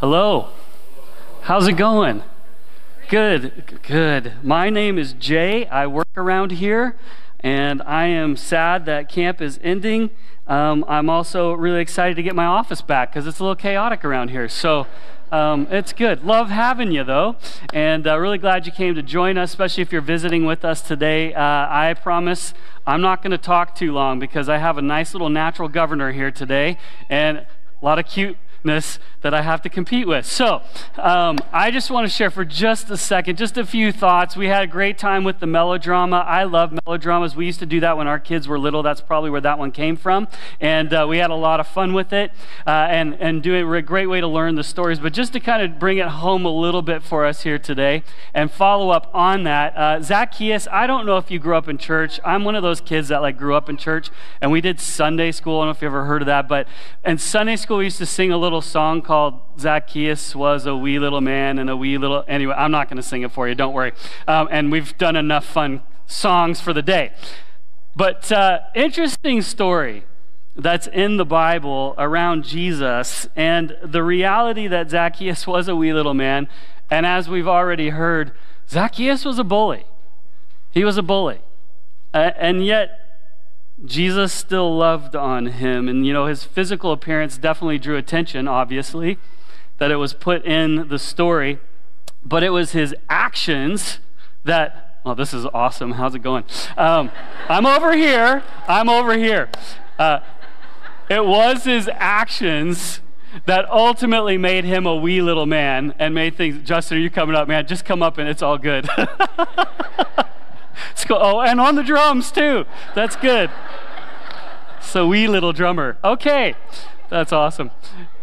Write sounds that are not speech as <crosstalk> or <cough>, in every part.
Hello. How's it going? Good, good. My name is Jay. I work around here, and I am sad that camp is ending. Um, I'm also really excited to get my office back because it's a little chaotic around here. So um, it's good. Love having you, though, and uh, really glad you came to join us, especially if you're visiting with us today. Uh, I promise I'm not going to talk too long because I have a nice little natural governor here today and a lot of cute that I have to compete with. So, um, I just want to share for just a second, just a few thoughts. We had a great time with the melodrama. I love melodramas. We used to do that when our kids were little. That's probably where that one came from. And uh, we had a lot of fun with it uh, and, and doing a great way to learn the stories. But just to kind of bring it home a little bit for us here today and follow up on that, uh, Zacchaeus, I don't know if you grew up in church. I'm one of those kids that like grew up in church and we did Sunday school. I don't know if you ever heard of that, but in Sunday school, we used to sing a little little song called Zacchaeus was a wee little man and a wee little. Anyway, I'm not going to sing it for you, don't worry. Um, and we've done enough fun songs for the day. But uh, interesting story that's in the Bible around Jesus and the reality that Zacchaeus was a wee little man. And as we've already heard, Zacchaeus was a bully. He was a bully. Uh, and yet, Jesus still loved on him. And, you know, his physical appearance definitely drew attention, obviously, that it was put in the story. But it was his actions that, oh, this is awesome. How's it going? Um, I'm over here. I'm over here. Uh, it was his actions that ultimately made him a wee little man and made things, Justin, are you coming up, man? Just come up and it's all good. <laughs> Oh, and on the drums too. That's good. So wee little drummer. Okay, that's awesome.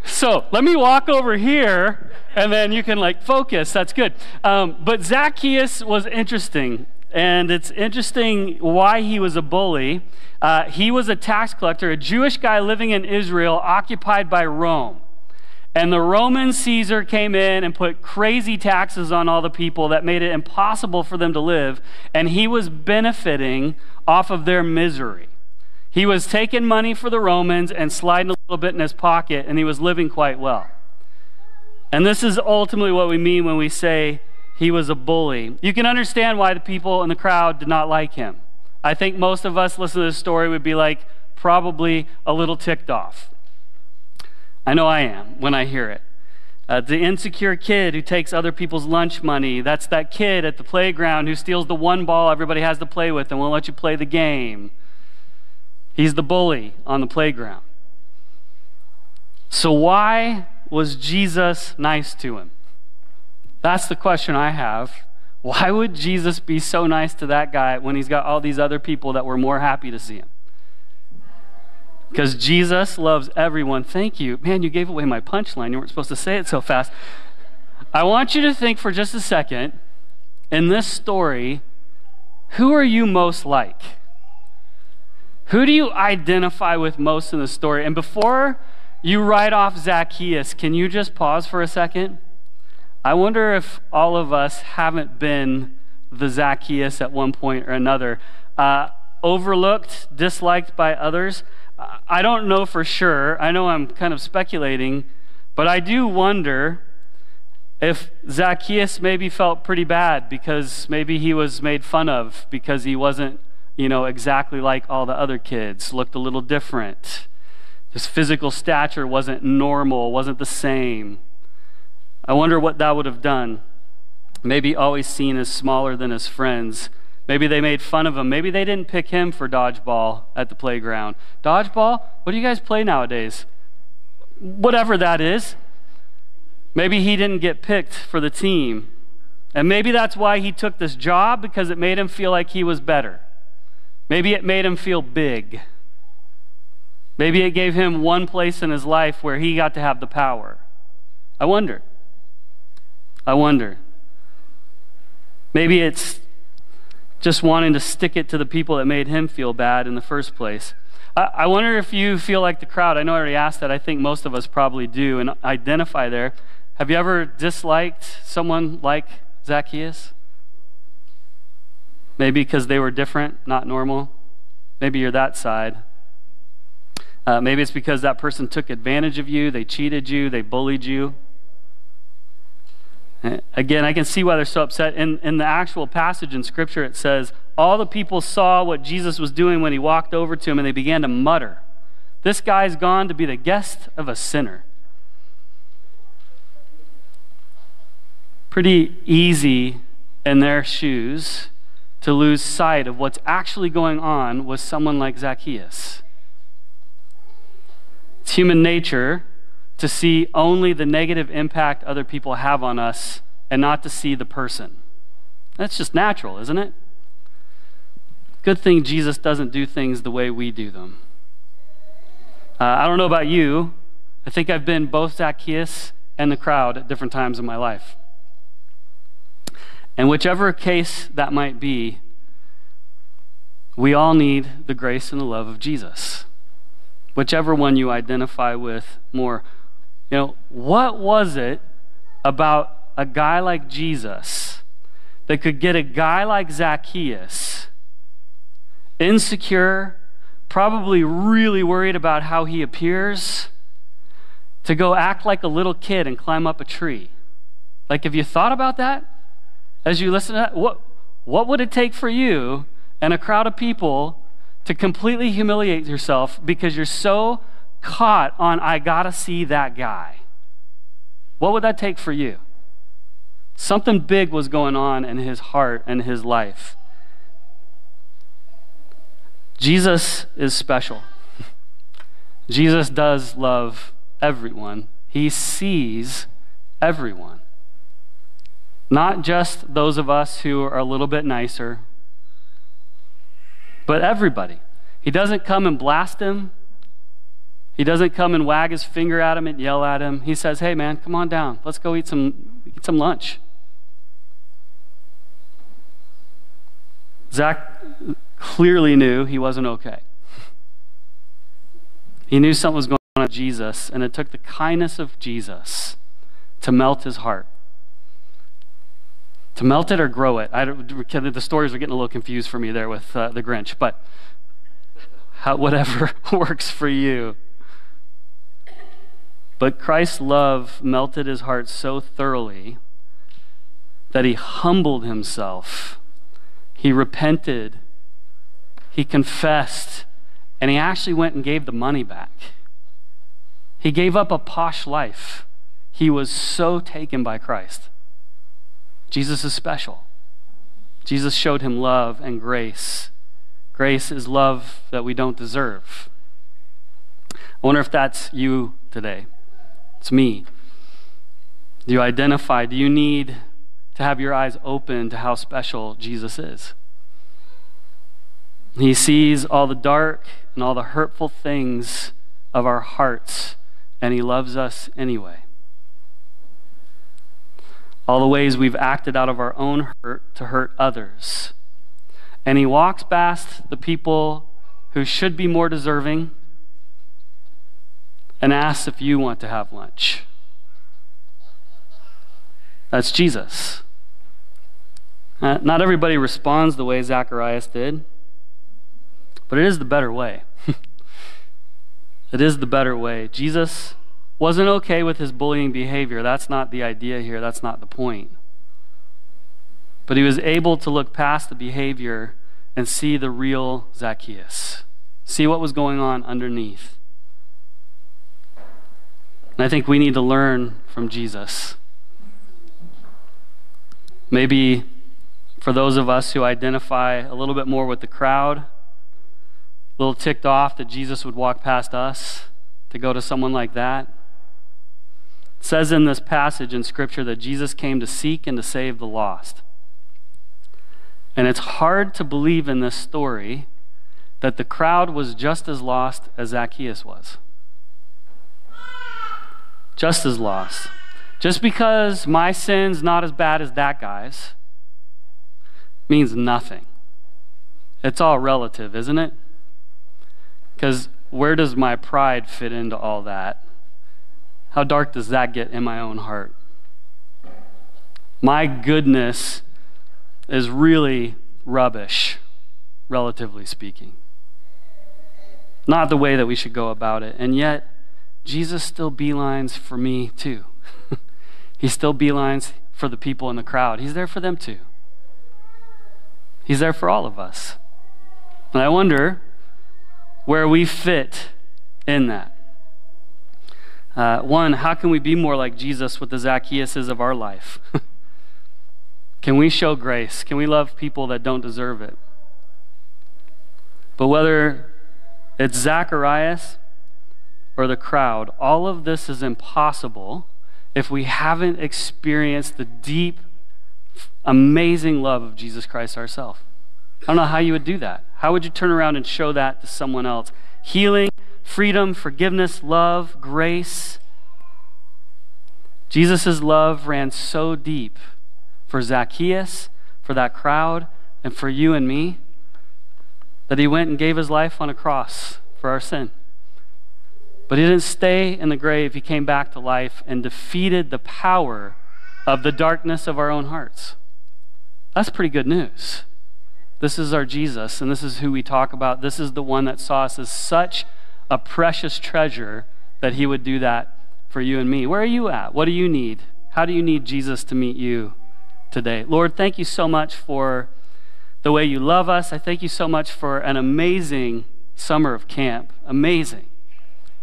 So let me walk over here, and then you can like focus. That's good. Um, but Zacchaeus was interesting, and it's interesting why he was a bully. Uh, he was a tax collector, a Jewish guy living in Israel, occupied by Rome. And the Roman Caesar came in and put crazy taxes on all the people that made it impossible for them to live. And he was benefiting off of their misery. He was taking money for the Romans and sliding a little bit in his pocket, and he was living quite well. And this is ultimately what we mean when we say he was a bully. You can understand why the people in the crowd did not like him. I think most of us listen to this story would be like, probably a little ticked off. I know I am when I hear it. Uh, the insecure kid who takes other people's lunch money. That's that kid at the playground who steals the one ball everybody has to play with and won't let you play the game. He's the bully on the playground. So, why was Jesus nice to him? That's the question I have. Why would Jesus be so nice to that guy when he's got all these other people that were more happy to see him? Because Jesus loves everyone. Thank you. Man, you gave away my punchline. You weren't supposed to say it so fast. I want you to think for just a second in this story who are you most like? Who do you identify with most in the story? And before you write off Zacchaeus, can you just pause for a second? I wonder if all of us haven't been the Zacchaeus at one point or another, uh, overlooked, disliked by others. I don't know for sure. I know I'm kind of speculating, but I do wonder if Zacchaeus maybe felt pretty bad because maybe he was made fun of because he wasn't, you know, exactly like all the other kids, looked a little different. His physical stature wasn't normal, wasn't the same. I wonder what that would have done. Maybe always seen as smaller than his friends. Maybe they made fun of him. Maybe they didn't pick him for dodgeball at the playground. Dodgeball? What do you guys play nowadays? Whatever that is. Maybe he didn't get picked for the team. And maybe that's why he took this job because it made him feel like he was better. Maybe it made him feel big. Maybe it gave him one place in his life where he got to have the power. I wonder. I wonder. Maybe it's just wanting to stick it to the people that made him feel bad in the first place. I, I wonder if you feel like the crowd. I know I already asked that. I think most of us probably do and identify there. Have you ever disliked someone like Zacchaeus? Maybe because they were different, not normal. Maybe you're that side. Uh, maybe it's because that person took advantage of you, they cheated you, they bullied you. Uh, again, I can see why they're so upset. In, in the actual passage in Scripture, it says, All the people saw what Jesus was doing when he walked over to him, and they began to mutter, This guy's gone to be the guest of a sinner. Pretty easy in their shoes to lose sight of what's actually going on with someone like Zacchaeus. It's human nature to see only the negative impact other people have on us and not to see the person. That's just natural, isn't it? Good thing Jesus doesn't do things the way we do them. Uh, I don't know about you. I think I've been both Zacchaeus and the crowd at different times in my life. And whichever case that might be, we all need the grace and the love of Jesus. Whichever one you identify with more. You know, what was it about a guy like Jesus that could get a guy like Zacchaeus, insecure, probably really worried about how he appears, to go act like a little kid and climb up a tree? Like, have you thought about that? As you listen to that, what, what would it take for you and a crowd of people to completely humiliate yourself because you're so caught on, I gotta see that guy. What would that take for you? Something big was going on in his heart and his life. Jesus is special. Jesus does love everyone, he sees everyone. Not just those of us who are a little bit nicer, but everybody. He doesn't come and blast him. He doesn't come and wag his finger at him and yell at him. He says, Hey, man, come on down. Let's go eat some, eat some lunch. Zach clearly knew he wasn't okay. He knew something was going on with Jesus, and it took the kindness of Jesus to melt his heart. To melt it or grow it. I the stories are getting a little confused for me there with uh, the Grinch, but how, whatever <laughs> works for you. But Christ's love melted his heart so thoroughly that he humbled himself. He repented. He confessed. And he actually went and gave the money back. He gave up a posh life. He was so taken by Christ. Jesus is special. Jesus showed him love and grace. Grace is love that we don't deserve. I wonder if that's you today. It's me. Do you identify? Do you need to have your eyes open to how special Jesus is? He sees all the dark and all the hurtful things of our hearts, and He loves us anyway. All the ways we've acted out of our own hurt to hurt others. And He walks past the people who should be more deserving and asks if you want to have lunch. That's Jesus. Uh, not everybody responds the way Zacharias did, but it is the better way. <laughs> it is the better way. Jesus wasn't okay with his bullying behavior. That's not the idea here, that's not the point. But he was able to look past the behavior and see the real Zacchaeus, see what was going on underneath. And I think we need to learn from Jesus. Maybe for those of us who identify a little bit more with the crowd, a little ticked off that Jesus would walk past us to go to someone like that. It says in this passage in Scripture that Jesus came to seek and to save the lost. And it's hard to believe in this story that the crowd was just as lost as Zacchaeus was just as lost. Just because my sin's not as bad as that guy's means nothing. It's all relative, isn't it? Because where does my pride fit into all that? How dark does that get in my own heart? My goodness is really rubbish, relatively speaking. Not the way that we should go about it. And yet, Jesus still beelines for me too. <laughs> he still beelines for the people in the crowd, He's there for them too. He's there for all of us. And I wonder where we fit in that. Uh, one, how can we be more like Jesus with the Zacchaeuses of our life? <laughs> can we show grace? Can we love people that don't deserve it? But whether it's Zacharias or the crowd, all of this is impossible if we haven't experienced the deep, amazing love of Jesus Christ ourselves. I don't know how you would do that. How would you turn around and show that to someone else? Healing, freedom, forgiveness, love, grace. Jesus' love ran so deep for Zacchaeus, for that crowd, and for you and me that he went and gave his life on a cross for our sin. But he didn't stay in the grave. He came back to life and defeated the power of the darkness of our own hearts. That's pretty good news. This is our Jesus, and this is who we talk about. This is the one that saw us as such a precious treasure that he would do that for you and me. Where are you at? What do you need? How do you need Jesus to meet you today? Lord, thank you so much for the way you love us. I thank you so much for an amazing summer of camp. Amazing.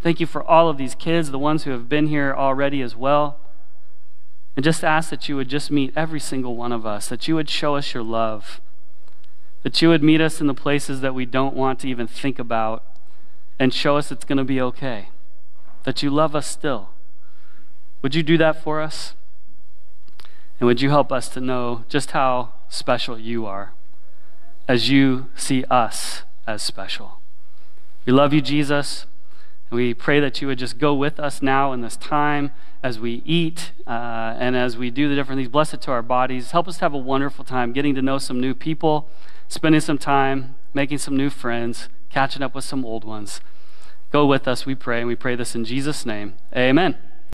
Thank you for all of these kids, the ones who have been here already as well. And just ask that you would just meet every single one of us, that you would show us your love that you would meet us in the places that we don't want to even think about and show us it's going to be okay. That you love us still. Would you do that for us? And would you help us to know just how special you are as you see us as special? We love you, Jesus. And we pray that you would just go with us now in this time as we eat uh, and as we do the different things. Bless it to our bodies. Help us to have a wonderful time getting to know some new people spending some time, making some new friends, catching up with some old ones. Go with us, we pray, and we pray this in Jesus' name. Amen.